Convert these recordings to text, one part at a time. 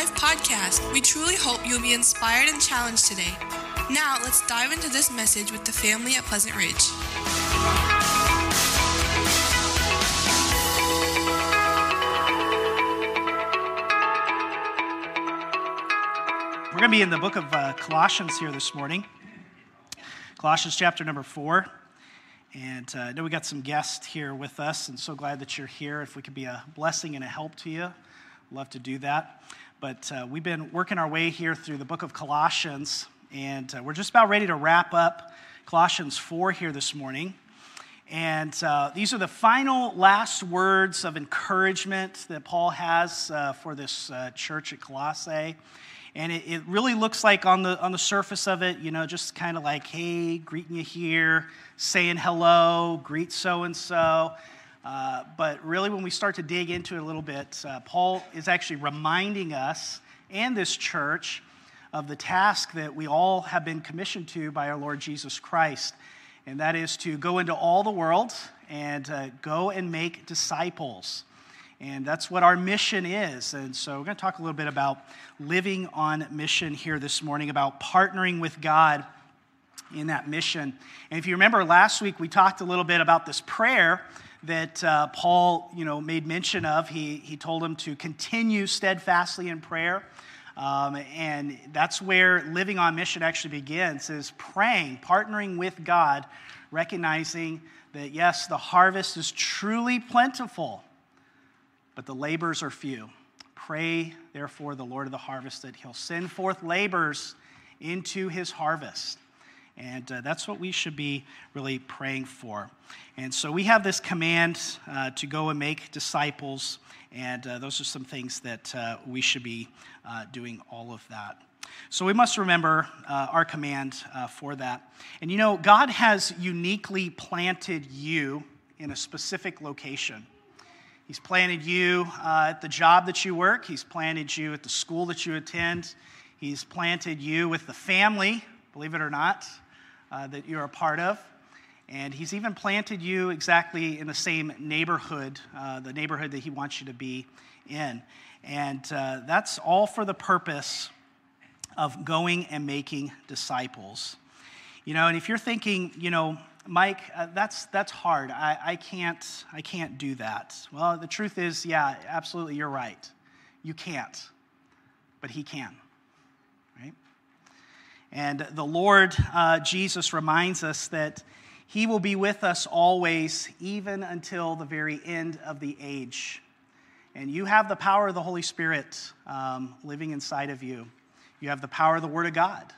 Life podcast. We truly hope you'll be inspired and challenged today. Now, let's dive into this message with the family at Pleasant Ridge. We're going to be in the book of uh, Colossians here this morning. Colossians chapter number four. And uh, I know we got some guests here with us, and so glad that you're here. If we could be a blessing and a help to you, love to do that. But uh, we've been working our way here through the book of Colossians, and uh, we're just about ready to wrap up Colossians 4 here this morning. And uh, these are the final last words of encouragement that Paul has uh, for this uh, church at Colossae. And it, it, really looks like on the, on the surface of it, you know, just kind of like, hey, greeting you here, saying hello, greet so and so. But really, when we start to dig into it a little bit, uh, Paul is actually reminding us and this church of the task that we all have been commissioned to by our Lord Jesus Christ. And that is to go into all the world and uh, go and make disciples. And that's what our mission is. And so we're going to talk a little bit about living on mission here this morning, about partnering with God in that mission. And if you remember last week, we talked a little bit about this prayer that uh, Paul, you know, made mention of. He, he told him to continue steadfastly in prayer. Um, and that's where living on mission actually begins, is praying, partnering with God, recognizing that, yes, the harvest is truly plentiful, but the labors are few. Pray, therefore, the Lord of the harvest that he'll send forth labors into his harvest. And uh, that's what we should be really praying for. And so we have this command uh, to go and make disciples. And uh, those are some things that uh, we should be uh, doing all of that. So we must remember uh, our command for that. And you know, God has uniquely planted you in a specific location. He's planted you at the job that you work. He's planted you at the school that you attend. He's planted you with the family, believe it or not, uh, that you're a part of. And He's even planted you exactly in the same neighborhood, uh, the neighborhood that He wants you to be in. And uh, that's all for the purpose of going and making disciples. You know, and if you're thinking, you know, Mike, uh, that's, that's hard. I, I, can't, I can't do that. Well, the truth is, yeah, absolutely, you're right. You can't, but He can? And the Lord uh, Jesus reminds us that He will be with us always, even until the very end of the age. And you have the power of the Holy Spirit um, living inside of you. You have the power of the Word of God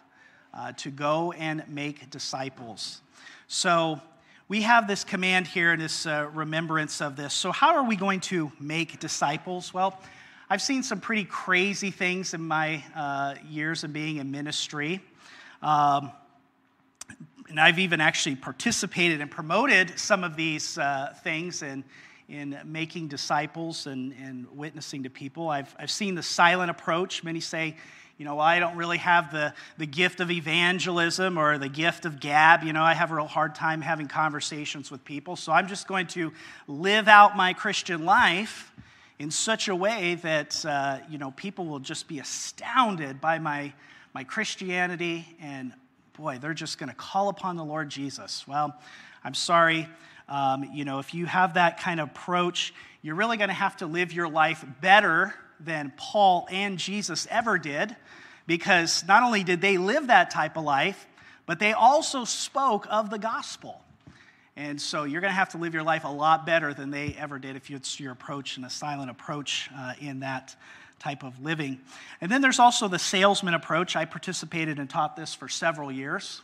uh, to go and make disciples. So we have this command here and this uh, remembrance of this. So, how are we going to make disciples? Well, I've seen some pretty crazy things in my uh, years of being in ministry. Um, and I've even actually participated and promoted some of these uh, things in, in making disciples and, and witnessing to people. I've, I've seen the silent approach. Many say, you know, I don't really have the, the gift of evangelism or the gift of gab. You know, I have a real hard time having conversations with people. So I'm just going to live out my Christian life in such a way that, uh, you know, people will just be astounded by my, my Christianity and, boy, they're just going to call upon the Lord Jesus. Well, I'm sorry. Um, you know, if you have that kind of approach, you're really going to have to live your life better than Paul and Jesus ever did, because not only did they live that type of life, but they also spoke of the gospel. And so you're going to have to live your life a lot better than they ever did if it's your approach and a silent approach uh, in that type of living. And then there's also the salesman approach. I participated and taught this for several years.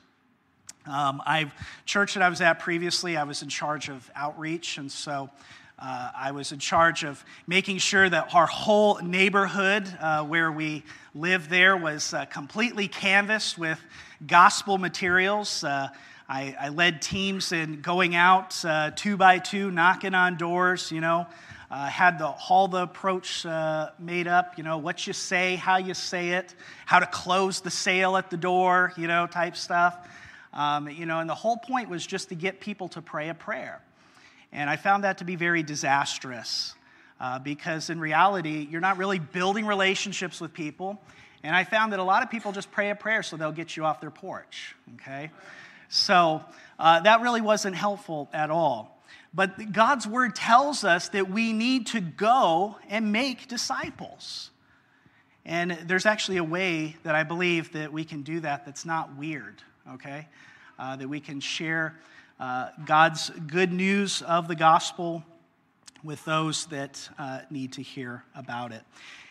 Um, I church that I was at previously, I was in charge of outreach, and so uh, I was in charge of making sure that our whole neighborhood uh, where we lived there was uh, completely canvassed with gospel materials. Uh, I, I, led teams in going out uh, two by two, knocking on doors, you know, uh, had the, all the approach made up, you know, what you say, how you say it, how to close the sale at the door, you know, type stuff. Um, you know, and the whole point was just to get people to pray a prayer. And I found that to be very disastrous. uh, because in reality, you're not really building relationships with people. And I found that a lot of people just pray a prayer so they'll get you off their porch, okay? So uh, that really wasn't helpful at all. But God's word tells us that we need to go and make disciples. And there's actually a way that I believe that we can do that that's not weird, okay? Uh, that we can share uh, God's good news of the gospel with those that uh, need to hear about it.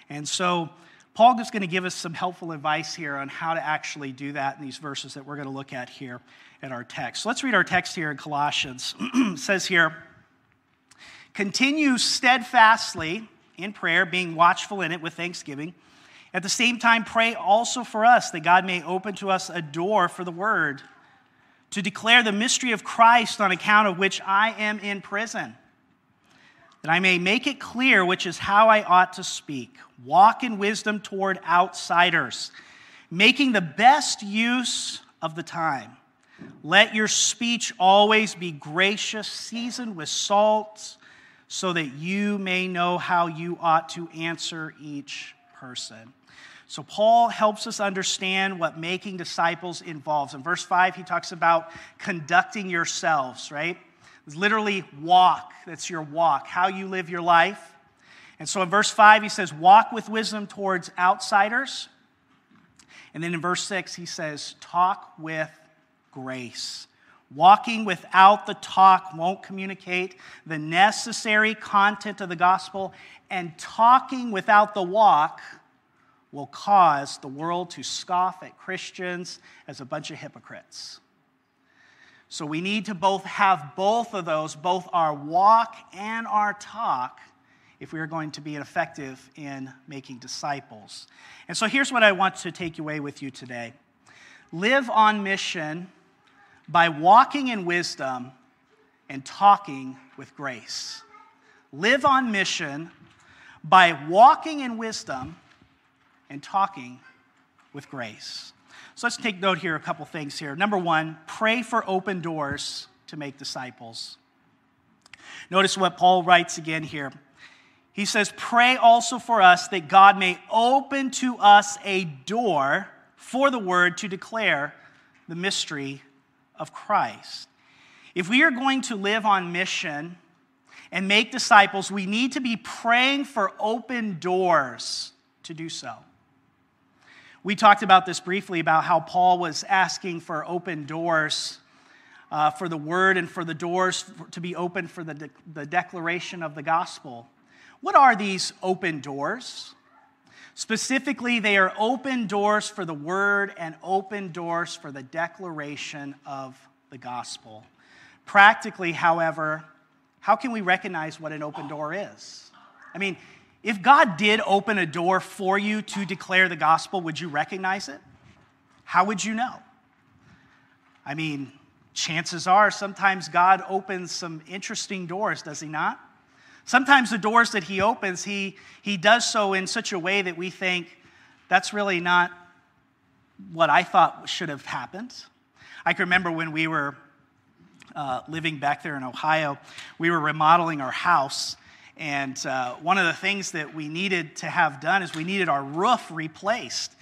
And so, Paul is going to give us some helpful advice here on how to actually do that in these verses that we're going to look at here in our text. So let's read our text here in Colossians. it says here, continue steadfastly in prayer, being watchful in it with thanksgiving. At the same time, pray also for us that God may open to us a door for the word to declare the mystery of Christ on account of which I am in prison, that I may make it clear which is how I ought to speak. Walk in wisdom toward outsiders, making the best use of the time. Let your speech always be gracious, seasoned with salt, so that you may know how you ought to answer each person. So, Paul helps us understand what making disciples involves. In verse 5, he talks about conducting yourselves, right? It's literally walk. That's your walk, how you live your life. And so in verse 5, he says, walk with wisdom towards outsiders. And then in verse 6, he says, talk with grace. Walking without the talk won't communicate the necessary content of the gospel, and talking without the walk will cause the world to scoff at Christians as a bunch of hypocrites. So we need to both have both of those, both our walk and our talk, if we are going to be effective in making disciples. And so here's what I want to take away with you today live on mission by walking in wisdom and talking with grace. Live on mission by walking in wisdom and talking with grace. So let's take note here a couple things here. Number one, pray for open doors to make disciples. Notice what Paul writes again here. He says, Pray also for us that God may open to us a door for the word to declare the mystery of Christ. If we are going to live on mission and make disciples, we need to be praying for open doors to do so. We talked about this briefly about how Paul was asking for open doors uh, for the word and for the doors to be open for the, de- the declaration of the gospel. What are these open doors? Specifically, they are open doors for the word and open doors for the declaration of the gospel. Practically, however, how can we recognize what an open door is? I mean, if God did open a door for you to declare the gospel, would you recognize it? How would you know? I mean, chances are sometimes God opens some interesting doors, does he not? Sometimes the doors that he opens, he, he does so in such a way that we think that's really not what I thought should have happened. I can remember when we were uh, living back there in Ohio, we were remodeling our house, and uh, one of the things that we needed to have done is we needed our roof replaced.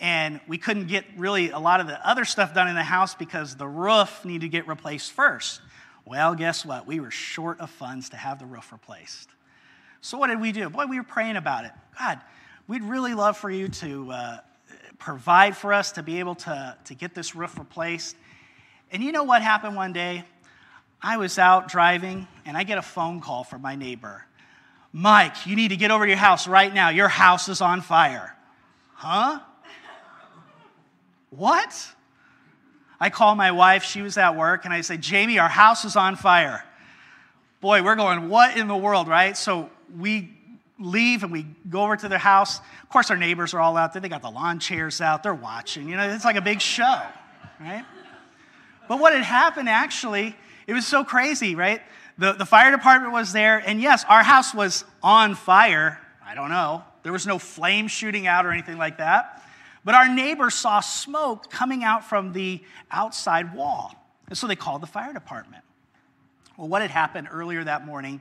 And we couldn't get really a lot of the other stuff done in the house because the roof needed to get replaced first. Well, guess what? We were short of funds to have the roof replaced. So, what did we do? Boy, we were praying about it. God, we'd really love for you to uh, provide for us to be able to, to get this roof replaced. And you know what happened one day? I was out driving and I get a phone call from my neighbor. Mike, you need to get over to your house right now. Your house is on fire. Huh? What? I call my wife, she was at work, and I say, Jamie, our house is on fire. Boy, we're going, what in the world, right? So we leave and we go over to their house. Of course, our neighbors are all out there. They got the lawn chairs out, they're watching. You know, it's like a big show, right? But what had happened actually, it was so crazy, right? The, the fire department was there, and yes, our house was on fire. I don't know. There was no flame shooting out or anything like that. But our neighbor saw smoke coming out from the outside wall. And so they called the fire department. Well, what had happened earlier that morning?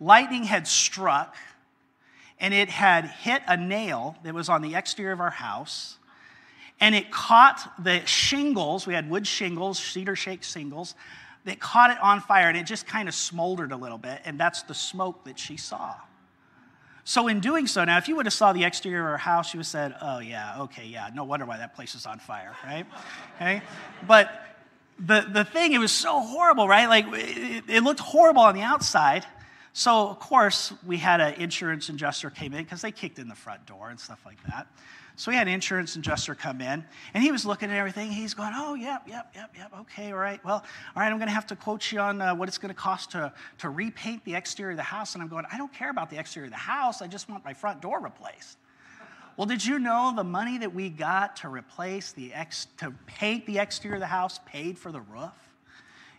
lightning had struck and it had hit a nail that was on the exterior of our house and it caught the shingles. We had wood shingles, cedar shake shingles. That caught it on fire and it just kind of smoldered a little bit, and that's the smoke that she saw. So in doing so, now if you would have saw the exterior of our house, you would have said, "Oh yeah, okay, yeah, no wonder why that place is on fire, right?" okay, but the the thing it was so horrible, right? Like it, it looked horrible on the outside. So of course we had an insurance adjuster came in because they kicked in the front door and stuff like that. So we had an insurance adjuster come in, and he was looking at everything. He's going, "Oh, yep, yep, yep, yep. Okay, all right. Well, all right. I'm going to have to quote you on uh, what it's going to cost to to repaint the exterior of the house." And I'm going, "I don't care about the exterior of the house. I just want my front door replaced." Well, did you know the money that we got to replace the ex to paint the exterior of the house paid for the roof?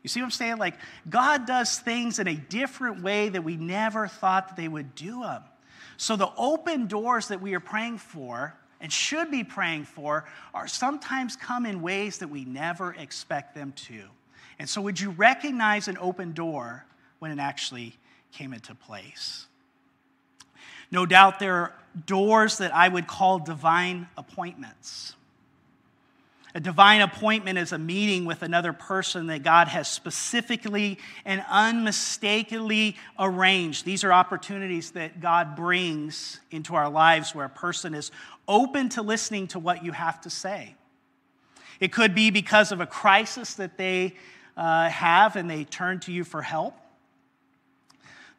You see what I'm saying? Like God does things in a different way that we never thought that they would do them. So the open doors that we are praying for and should be praying for are sometimes come in ways that we never expect them to. And so, would you recognize an open door when it actually came into place? No doubt there are doors that I would call divine appointments. A divine appointment is a meeting with another person that God has specifically and unmistakably arranged. These are opportunities that God brings into our lives where a person is open to listening to what you have to say. It could be because of a crisis that they uh, have and they turn to you for help.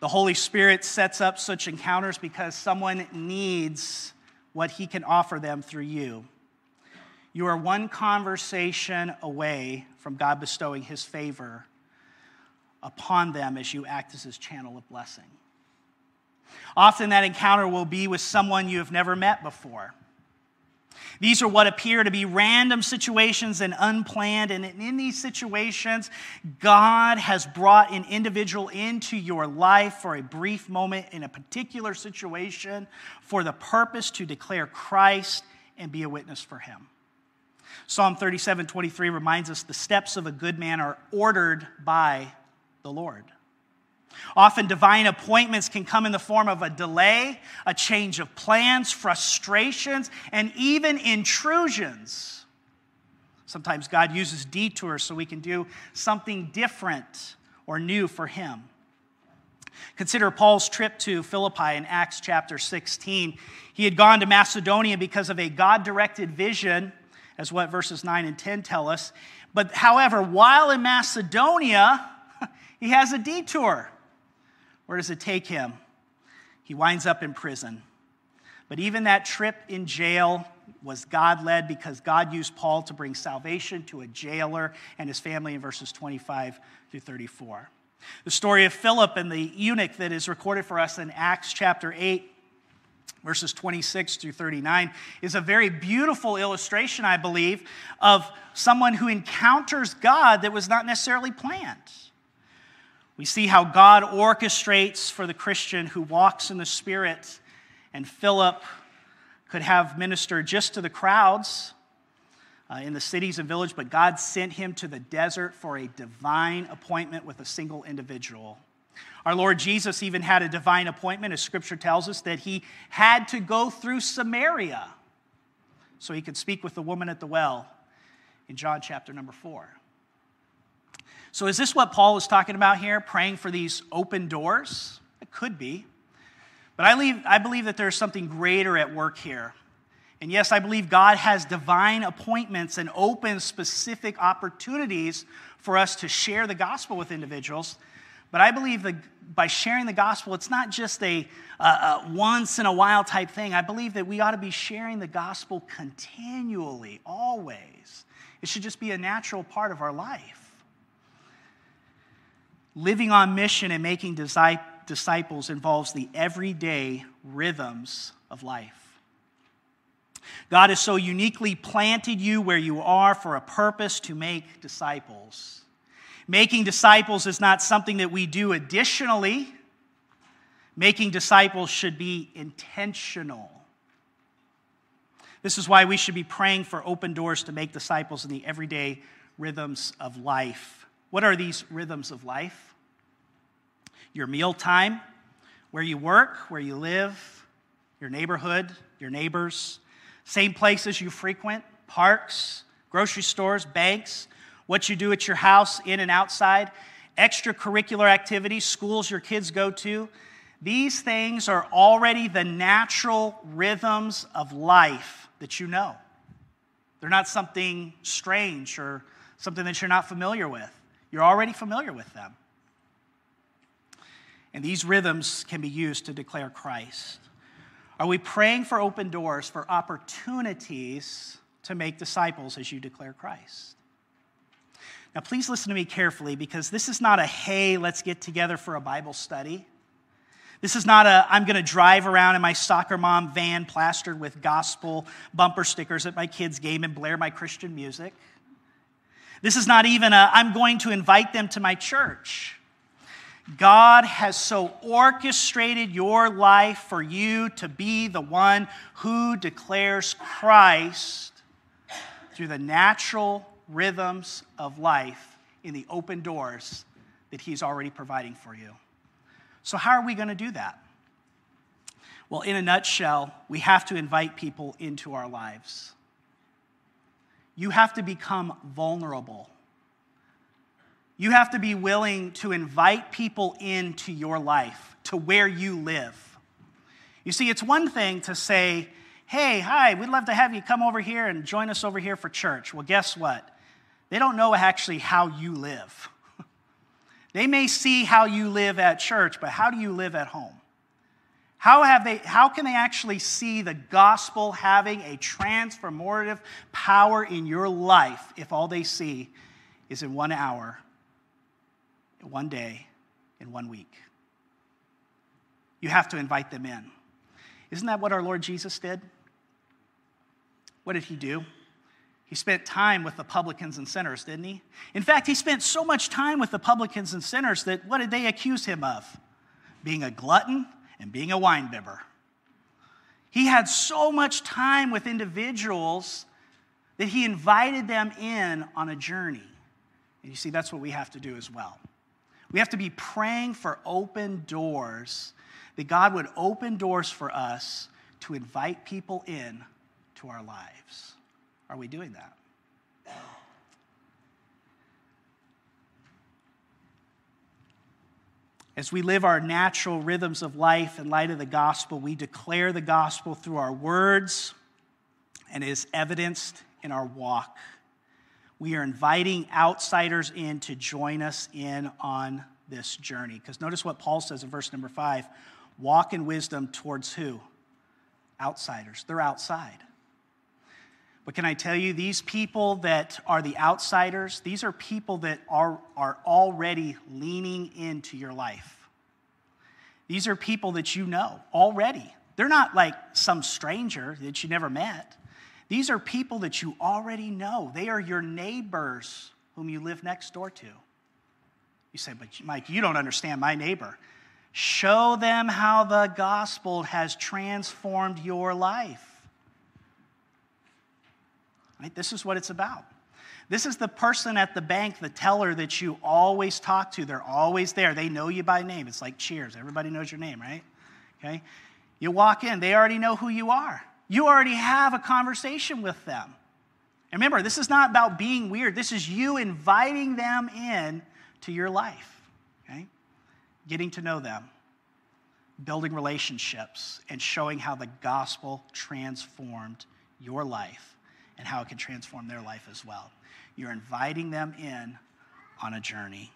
The Holy Spirit sets up such encounters because someone needs what He can offer them through you. You are one conversation away from God bestowing His favor upon them as you act as His channel of blessing. Often that encounter will be with someone you have never met before. These are what appear to be random situations and unplanned. And in these situations, God has brought an individual into your life for a brief moment in a particular situation for the purpose to declare Christ and be a witness for Him. Psalm 37 23 reminds us the steps of a good man are ordered by the Lord. Often, divine appointments can come in the form of a delay, a change of plans, frustrations, and even intrusions. Sometimes God uses detours so we can do something different or new for Him. Consider Paul's trip to Philippi in Acts chapter 16. He had gone to Macedonia because of a God directed vision as what verses 9 and 10 tell us. But however, while in Macedonia, he has a detour. Where does it take him? He winds up in prison. But even that trip in jail was God led because God used Paul to bring salvation to a jailer and his family in verses 25 through 34. The story of Philip and the eunuch that is recorded for us in Acts chapter 8 verses 26 through 39, is a very beautiful illustration, I believe, of someone who encounters God that was not necessarily planned. We see how God orchestrates for the Christian who walks in the Spirit, and Philip could have ministered just to the crowds uh, in the cities and village, but God sent him to the desert for a divine appointment with a single individual. Our Lord Jesus even had a divine appointment, as scripture tells us, that he had to go through Samaria so he could speak with the woman at the well in John chapter number four. So, is this what Paul is talking about here, praying for these open doors? It could be. But I believe, I believe that there's something greater at work here. And yes, I believe God has divine appointments and open specific opportunities for us to share the gospel with individuals but I believe that by sharing the gospel, it's not just a, a, a, once in a while type thing. I believe that we ought to be sharing the gospel continually, always. It should just be a natural part of our life. Living on mission and making disciples involves the everyday rhythms of life. God has so uniquely planted you where you are for a purpose to make disciples. Making disciples is not something that we do additionally. Making disciples should be intentional. This is why we should be praying for open doors to make disciples in the everyday rhythms of life. What are these rhythms of life? Your meal time, where you work, where you live, your neighborhood, your neighbors, same places you frequent, parks, grocery stores, banks, what you do at your house, in and outside, extracurricular activities, schools your kids go to. These things are already the natural rhythms of life that you know. They're not something strange or something that you're not familiar with. You're already familiar with them. And these rhythms can be used to declare Christ. Are we praying for open doors, for opportunities to make disciples as you declare Christ? Now, please listen to me carefully because this is not a hey, let's get together for a Bible study. This is not a I'm going to drive around in my soccer mom van plastered with gospel bumper stickers at my kids' game and blare my Christian music. This is not even a I'm going to invite them to my church. God has so orchestrated your life for you to be the one who declares Christ through the natural rhythms of life in the open doors that He's already providing for you. So, how are we going to do that? Well, in a nutshell, we have to invite people into our lives. You have to become vulnerable you have to be willing to invite people into your life, to where you live. You see, it's one thing to say, hey, hi, we'd love to have you come over here and join us over here for church. Well, guess what? They don't know actually how you live. they may see how you live at church, but how do you live at home? How, have they, how can they actually see the gospel having a transformative power in your life if all they see is in one hour one day, in one week. You have to invite them in. Isn't that what our Lord Jesus did? What did he do? He spent time with the publicans and sinners, didn't he? In fact, he spent so much time with the publicans and sinners that what did they accuse him of? Being a glutton and being a winebibber. He had so much time with individuals that he invited them in on a journey. And you see, that's what we have to do as well. We have to be praying for open doors, that God would open doors for us to invite people in to our lives. Are we doing that? As we live our natural rhythms of life in light of the gospel, we declare the gospel through our words and is evidenced in our walk we are inviting outsiders in to join us in on this journey. Because notice what Paul says in verse number five walk in wisdom towards who? Outsiders. They're outside. But can I tell you, these people that are the outsiders, these are people that are, are already leaning into your life. These are people that you know already. They're not like some stranger that you never met. These are people that you already know. They are your neighbors whom you live next door to. You say, but Mike, you don't understand my neighbor. Show them how the gospel has transformed your life. Right? This is what it's about. This is the person at the bank, the teller that you always talk to. They're always there. They know you by name. It's like cheers. Everybody knows your name, right? Okay? You walk in, they already know who you are. You already have a conversation with them. And remember, this is not about being weird. This is you inviting them in to your life, okay? Getting to know them, building relationships, and showing how the gospel transformed your life and how it can transform their life as well. You're inviting them in on a journey.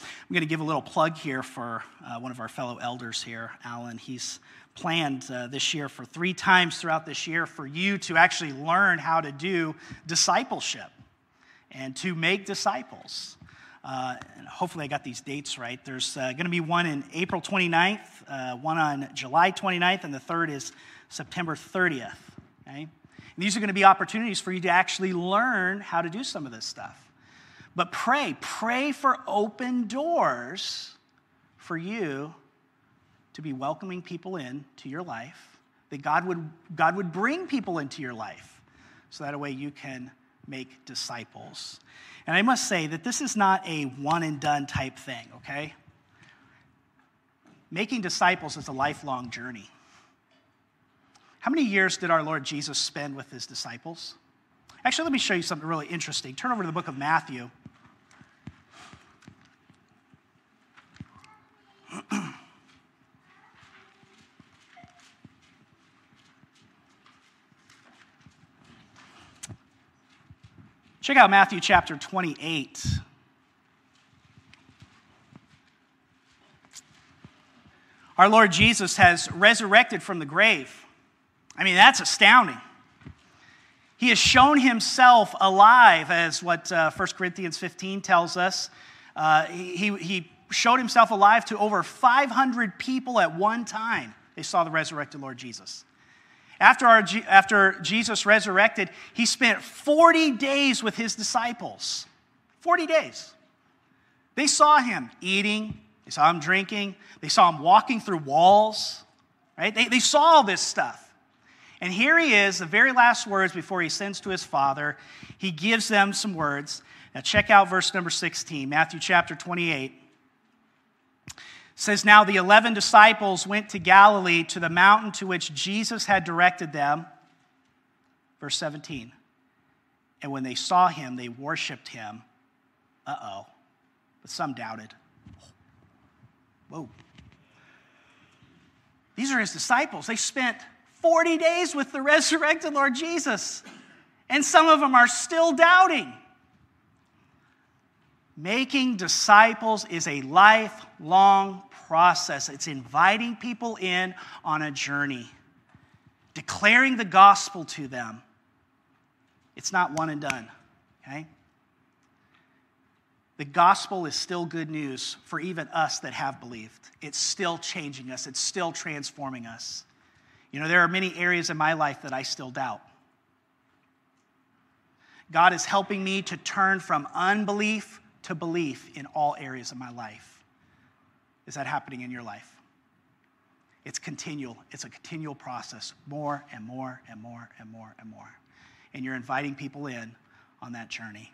I'm going to give a little plug here for uh, one of our fellow elders here, Alan. He's planned uh, this year for three times throughout this year for you to actually learn how to do discipleship and to make disciples. Uh, and hopefully, I got these dates right. There's uh, going to be one in April 29th, uh, one on July 29th, and the third is September 30th. Okay? And these are going to be opportunities for you to actually learn how to do some of this stuff. But pray, pray for open doors for you to be welcoming people in to your life, that God would, God would bring people into your life so that a way you can make disciples. And I must say that this is not a one and done type thing, okay? making disciples is a lifelong journey. How many years did our Lord Jesus spend with his disciples? Actually, let me show you something really interesting. Turn over to the book of Matthew. Check out Matthew chapter 28. Our Lord Jesus has resurrected from the grave. I mean, that's astounding. He has shown himself alive, as what uh, 1 Corinthians 15 tells us. Uh, he, he showed himself alive to over 500 people at one time. They saw the resurrected Lord Jesus. After, our, after Jesus resurrected, he spent 40 days with his disciples. 40 days. They saw him eating, they saw him drinking, they saw him walking through walls, right? They, they saw all this stuff. And here he is, the very last words before he sends to his father. He gives them some words. Now, check out verse number 16, Matthew chapter 28 says now the 11 disciples went to Galilee to the mountain to which Jesus had directed them. Verse 17. And when they saw him, they worshiped him. Uh oh. But some doubted. Whoa. These are his disciples. They spent 40 days with the resurrected Lord Jesus, and some of them are still doubting. Making disciples is a lifelong process. It's inviting people in on a journey, declaring the gospel to them. It's not one and done, okay? The gospel is still good news for even us that have believed. It's still changing us, it's still transforming us. You know, there are many areas in my life that I still doubt. God is helping me to turn from unbelief to belief in all areas of my life. Is that happening in your life? It's continual. It's a continual process, more and more and more and more and more. And you're inviting people in on that journey.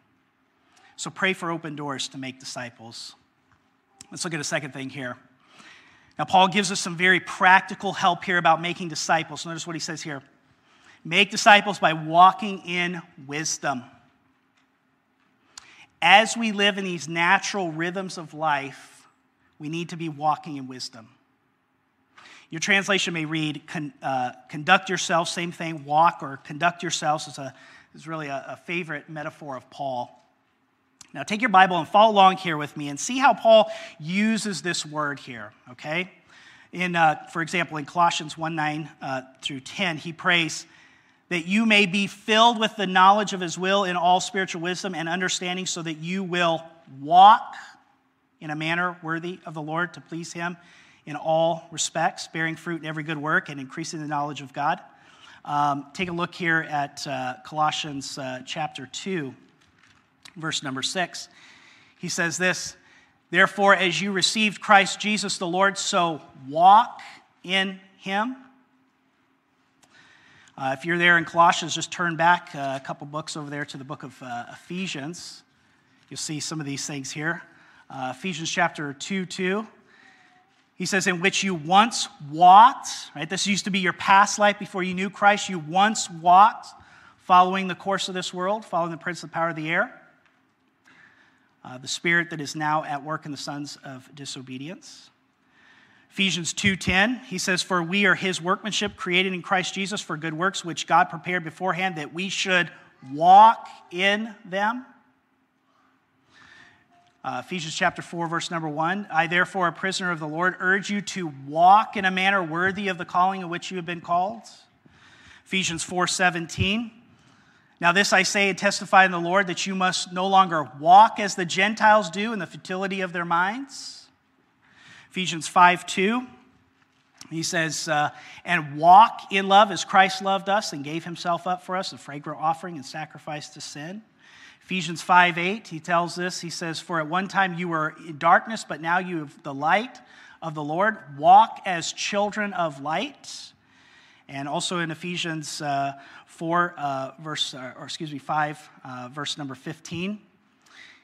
So pray for open doors to make disciples. Let's look at a second thing here. Now, Paul gives us some very practical help here about making disciples. Notice what he says here make disciples by walking in wisdom as we live in these natural rhythms of life, we need to be walking in wisdom. Your translation may read, con, uh, conduct yourself, same thing, walk or conduct yourselves is, a, is really a, a favorite metaphor of Paul. Now, take your Bible and follow along here with me and see how Paul uses this word here, okay? In, uh, for example, in Colossians 1 9 uh, through 10, he prays, that you may be filled with the knowledge of his will in all spiritual wisdom and understanding, so that you will walk in a manner worthy of the Lord to please him in all respects, bearing fruit in every good work and increasing the knowledge of God. Um, take a look here at uh, Colossians uh, chapter 2, verse number 6. He says this Therefore, as you received Christ Jesus the Lord, so walk in him uh, if you're there in Colossians, just turn back uh, a couple books over there to the book of uh, Ephesians. You'll see some of these things here. Uh, Ephesians chapter 2 2. He says, In which you once walked, right? This used to be your past life before you knew Christ. You once walked following the course of this world, following the prince of the power of the air, uh, the spirit that is now at work in the sons of disobedience. Ephesians 2:10, he says, "For we are his workmanship created in Christ Jesus for good works which God prepared beforehand that we should walk in them." Uh, Ephesians chapter 4, verse number 1. I, therefore, a prisoner of the Lord, urge you to walk in a manner worthy of the calling of which you have been called. Ephesians 4 17. Now, this I say and testify in the Lord that you must no longer walk as the Gentiles do in the futility of their minds Ephesians 5 2. He says, uh, and walk in love as Christ loved us and gave himself up for us, a fragrant offering and sacrifice to sin. Ephesians 5 8, he tells this. He says, For at one time you were in darkness, but now you have the light of the Lord. Walk as children of light. And also in Ephesians uh, 4, uh, verse, uh, or excuse me, 5, uh, verse number 15,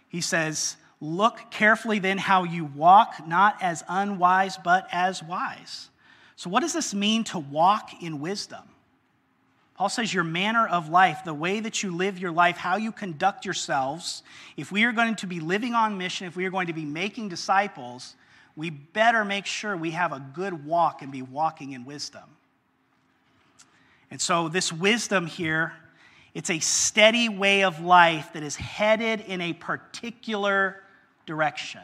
he says, Look carefully then how you walk, not as unwise, but as wise. So, what does this mean to walk in wisdom? Paul says, Your manner of life, the way that you live your life, how you conduct yourselves, if we are going to be living on mission, if we are going to be making disciples, we better make sure we have a good walk and be walking in wisdom. And so, this wisdom here, it's a steady way of life that is headed in a particular direction.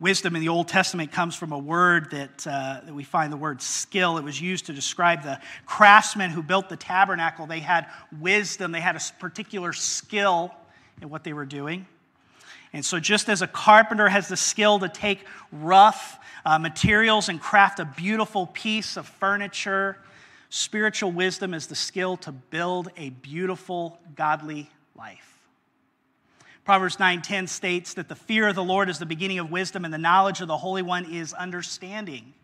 Wisdom in the Old Testament comes from a word that, uh, that we find the word skill. It was used to describe the craftsmen who built the tabernacle. They had wisdom, they had a particular skill in what they were doing. And so, just as a carpenter has the skill to take rough uh, materials and craft a beautiful piece of furniture, spiritual wisdom is the skill to build a beautiful, godly life. Proverbs 9:10 states that the fear of the Lord is the beginning of wisdom and the knowledge of the Holy One is understanding.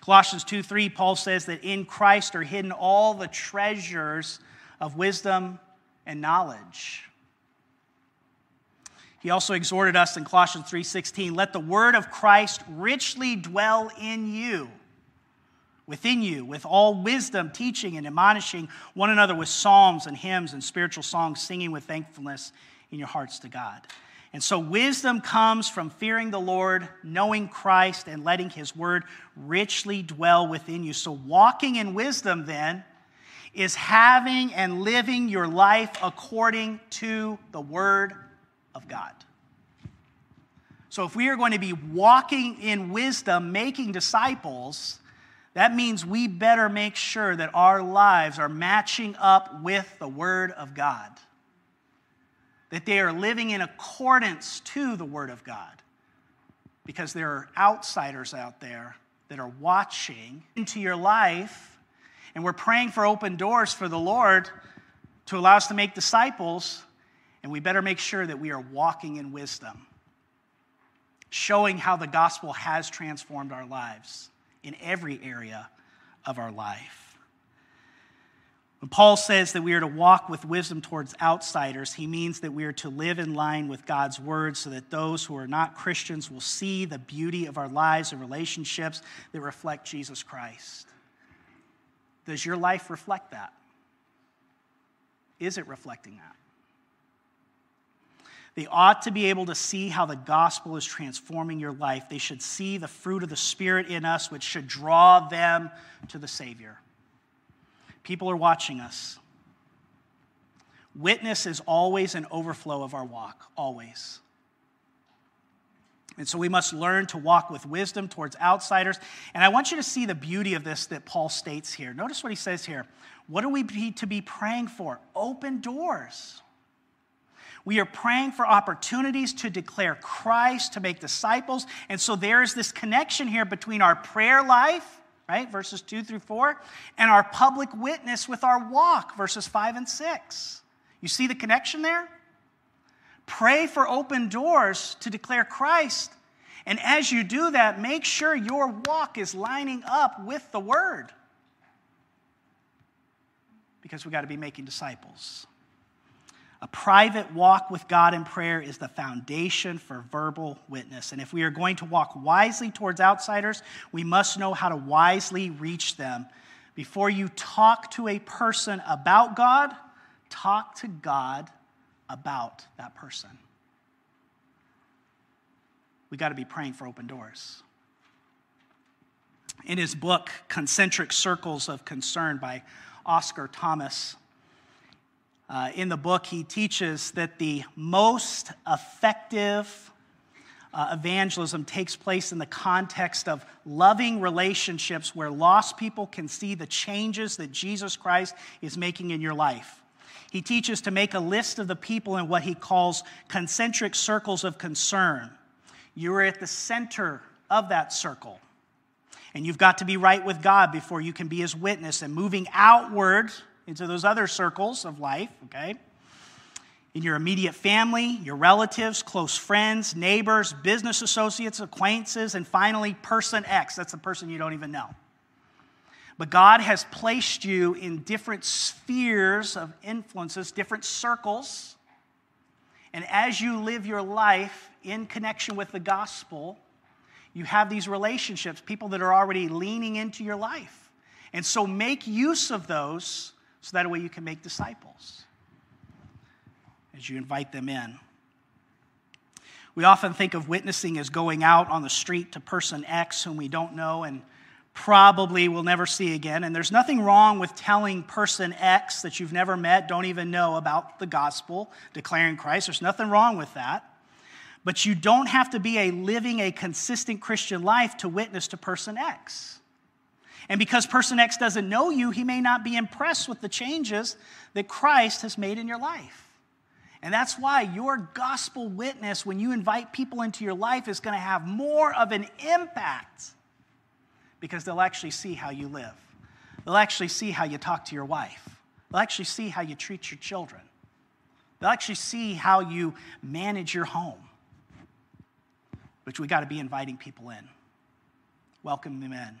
Colossians 2:3 Paul says that in Christ are hidden all the treasures of wisdom and knowledge. He also exhorted us in Colossians 3:16, let the word of Christ richly dwell in you, within you, with all wisdom, teaching and admonishing one another with psalms and hymns and spiritual songs, singing with thankfulness in your hearts to God. And so, wisdom comes from fearing the Lord, knowing Christ, and letting His word richly dwell within you. So, walking in wisdom then is having and living your life according to the word of God. So, if we are going to be walking in wisdom, making disciples, that means we better make sure that our lives are matching up with the Word of God that they are living in accordance to the Word of God. Because there are outsiders out there that are watching into your life, and we're praying for open doors for the Lord to allow us to make disciples, and we better make sure that we are walking in wisdom, showing how the gospel has transformed our lives in every area of our life. When Paul says that we are to walk with wisdom towards outsiders, he means that we are to live in line with God's word so that those who are not Christians will see the beauty of our lives and relationships that reflect Jesus Christ. Does your life reflect that? Is it reflecting that? They ought to be able to see how the gospel is transforming your life. They should see the fruit of the Spirit in us, which should draw them to the Savior. People are watching us. Witness is always an overflow of our walk, always. And so we must learn to walk with wisdom towards outsiders. And I want you to see the beauty of this that Paul states here. Notice what he says here. What are we to be praying for? Open doors. We are praying for opportunities to declare Christ, to make disciples. And so there is this connection here between our prayer life right? Verses 2 through 4. And our public witness with our walk, verses 5 and 6. You see the connection there? Pray for open doors to declare Christ. And as you do that, make sure your walk is lining up with the word. Because we got to be making disciples. A private walk with God in prayer is the foundation for verbal witness. And if we are going to walk wisely towards outsiders, we must know how to wisely reach them. Before you talk to a person about God, talk to God about that person. We got to be praying for open doors. In his book, Concentric Circles of Concern by Oscar Thompson, uh, in the book, he teaches that the most effective uh, evangelism takes place in the context of loving relationships where lost people can see the changes that Jesus Christ is making in your life. He teaches to make a list of the people in what he calls concentric circles of concern. You are at the center of that circle. And you've got to be right with God before you can be his witness. And moving outward, into those other circles of life, okay? In your immediate family, your relatives, close friends, neighbors, business associates, acquaintances, and finally, person X. That's the person you don't even know. But God has placed you in different spheres of influences, different circles. And as you live your life in connection with the gospel, you have these relationships, people that are already leaning into your life. And so make use of those so that way you can make disciples as you invite them in. We often think of witnessing as going out on the street to person X whom we don't know and probably will never see again. And there's nothing wrong with telling person X that you've never met, don't even know about the gospel, declaring Christ. There's nothing wrong with that. But you don't have to be a living a consistent Christian life to witness to person X. And because person X doesn't know you, he may not be impressed with the changes that Christ has made in your life. And that's why your gospel witness, when you invite people into your life, is going to have more of an impact because they'll actually see how you live. They'll actually see how you talk to your wife. They'll actually see how you treat your children. They'll actually see how you manage your home. Which we got to be inviting people in, welcome them in.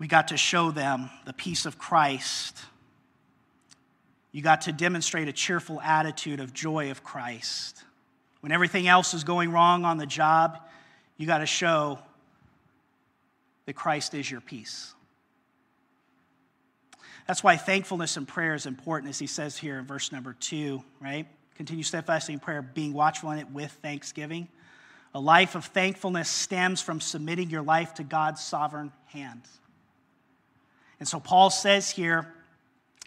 We got to show them the peace of Christ. You got to demonstrate a cheerful attitude of joy of Christ. When everything else is going wrong on the job, you got to show that Christ is your peace. That's why thankfulness and prayer is important, as he says here in verse number two, right? Continue steadfastly in prayer, being watchful in it with thanksgiving. A life of thankfulness stems from submitting your life to God's sovereign hand. And so Paul says here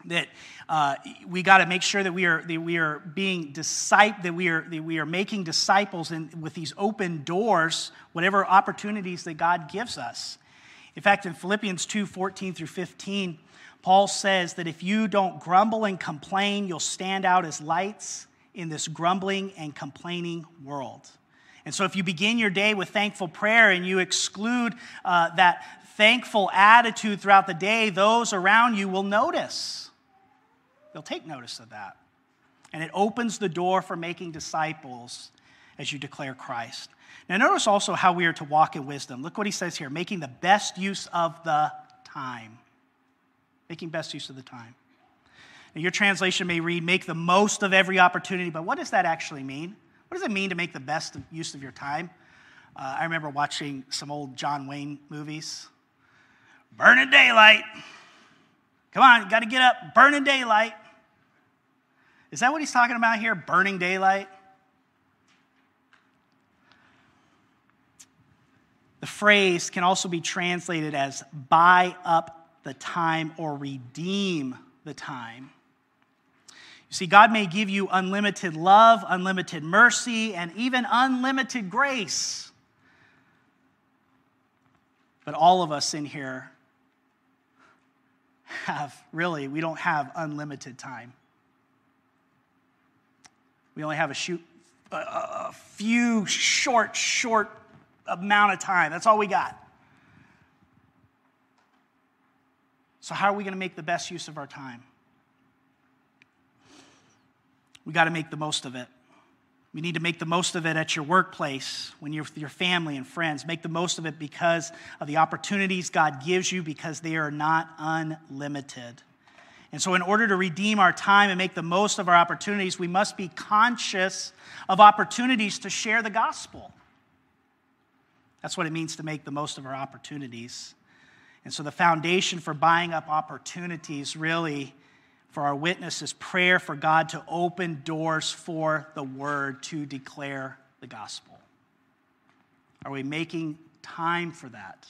that uh, we got to make sure that we are, that we are being disciple, that we are, that we are making disciples in, with these open doors, whatever opportunities that God gives us. In fact, in Philippians 2 14 through 15, Paul says that if you don't grumble and complain, you'll stand out as lights in this grumbling and complaining world. And so, if you begin your day with thankful prayer and you exclude uh, that thankful attitude throughout the day, those around you will notice. They'll take notice of that. And it opens the door for making disciples as you declare Christ. Now, notice also how we are to walk in wisdom. Look what he says here making the best use of the time. Making best use of the time. Now, your translation may read, make the most of every opportunity, but what does that actually mean? What does it mean to make the best use of your time? Uh, I remember watching some old John Wayne movies. Burning daylight. Come on, got to get up, burning daylight. Is that what he's talking about here? Burning daylight? The phrase can also be translated as buy up the time or redeem the time. You see, God may give you unlimited love, unlimited mercy, and even unlimited grace. But all of us in here have really, we don't have unlimited time. We only have a, shoot, a, few short, short amount of time. That's all we got. So, how are we going to make the best use of our time? We got to make the most of it. We need to make the most of it at your workplace, when you're with your family and friends. Make the most of it because of the opportunities God gives you, because they are not unlimited. And so, in order to redeem our time and make the most of our opportunities, we must be conscious of opportunities to share the gospel. That's what it means to make the most of our opportunities. And so, the foundation for buying up opportunities really for our witness is prayer for God to open doors for the word to declare the gospel. Are we making time for that?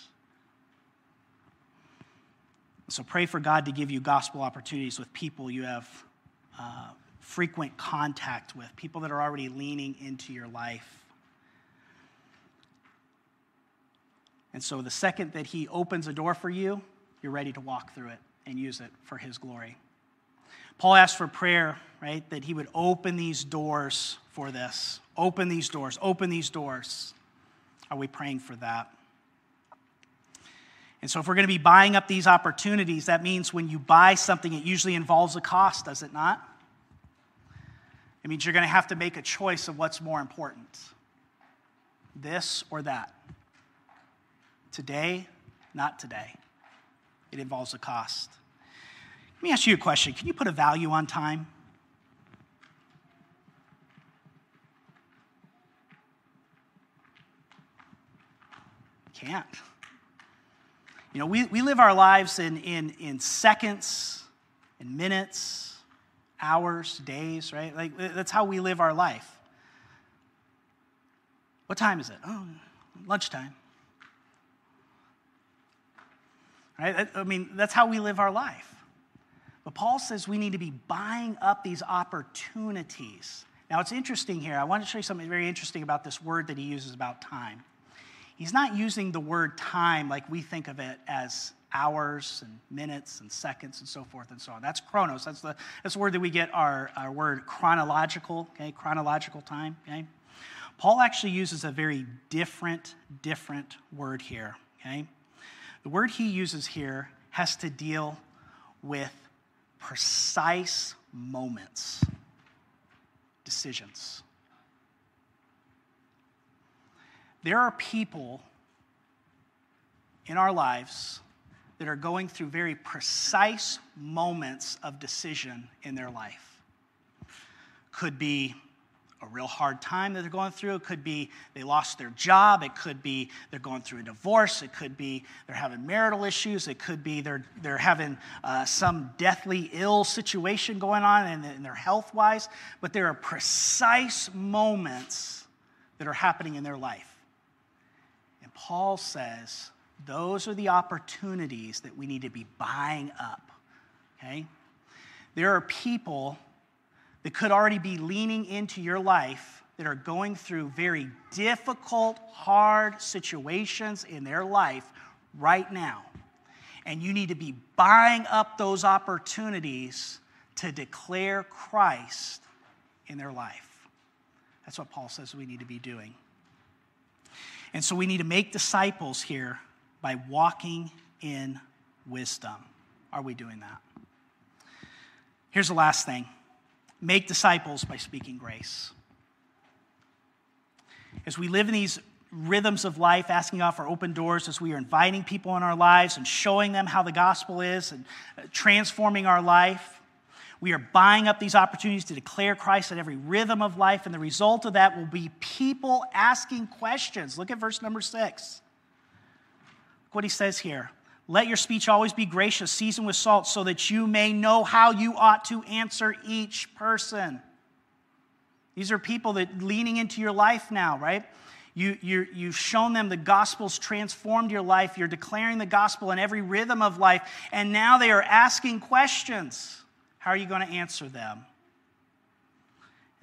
So pray for God to give you gospel opportunities with people you have uh, frequent contact with, people that are already leaning into your life. And so the second that He opens a door for you, you're ready to walk through it and use it for His glory. Paul asked for prayer, right? That he would open these doors for this. Open these doors. Open these doors. Are we praying for that? And so, if we're going to be buying up these opportunities, that means when you buy something, it usually involves a cost, does it not? It means you're going to have to make a choice of what's more important this or that. Today, not today. It involves a cost. Let me ask you a question Can you put a value on time? Can't. You know, we, we live our lives in, in, in seconds, in minutes, hours, days, right? Like, that's how we live our life. What time is it? Oh, lunchtime. Right? I mean, that's how we live our life. But Paul says we need to be buying up these opportunities. Now, it's interesting here. I want to show you something very interesting about this word that he uses about time. He's not using the word time like we think of it as hours and minutes and seconds and so forth and so on. That's chronos. That's the, that's the word that we get our, our word chronological, okay? Chronological time, okay? Paul actually uses a very different, different word here, okay? The word he uses here has to deal with precise moments, decisions. There are people in our lives that are going through very precise moments of decision in their life. Could be a real hard time that they're going through. It could be they lost their job. It could be they're going through a divorce. It could be they're having marital issues. It could be they're, they're having uh, some deathly ill situation going on in their health wise. But there are precise moments that are happening in their life. And Paul says those are the opportunities that we need to be buying up. Okay? There are people that could already be leaning into your life that are going through very difficult, hard situations in their life right now. And you need to be buying up those opportunities to declare Christ in their life. That's what Paul says we need to be doing. And so we need to make disciples here by walking in wisdom. Are we doing that? Here's the last thing make disciples by speaking grace. As we live in these rhythms of life, asking God for open doors, as we are inviting people in our lives and showing them how the gospel is and uh, transforming our life, we are buying up these opportunities to declare Christ at every rhythm of life, and the result of that will be people asking questions. Look at verse number six. Look what he says here. Let your speech always be gracious, seasoned with salt, so that you may know how you ought to answer each person. These are people that leaning into your life now, right? You, you, you've shown them the gospel's transformed your life. You're declaring the gospel in every rhythm of life. And now they are asking questions. How are you going to answer them?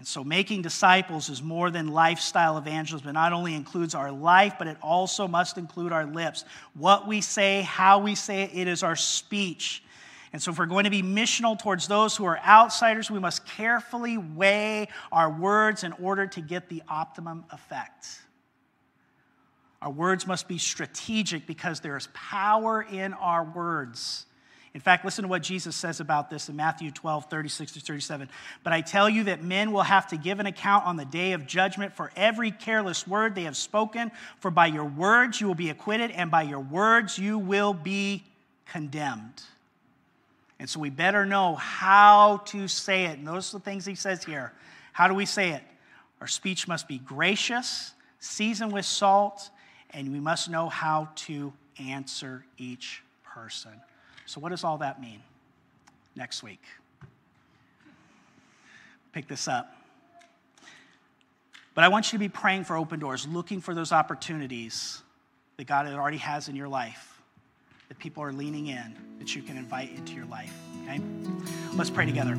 And so, making disciples is more than lifestyle evangelism. It not only includes our life, but it also must include our lips. What we say, how we say it, it is our speech. And so, if we're going to be missional towards those who are outsiders, we must carefully weigh our words in order to get the optimum effect. Our words must be strategic because there is power in our words. In fact, listen to what Jesus says about this in Matthew 12, 36 to 37. But I tell you that men will have to give an account on the day of judgment for every careless word they have spoken. For by your words you will be acquitted, and by your words you will be condemned. And so we better know how to say it. Notice the things he says here. How do we say it? Our speech must be gracious, seasoned with salt, and we must know how to answer each person. So, what does all that mean? Next week. Pick this up. But I want you to be praying for open doors, looking for those opportunities that God already has in your life, that people are leaning in, that you can invite into your life. Okay? Let's pray together.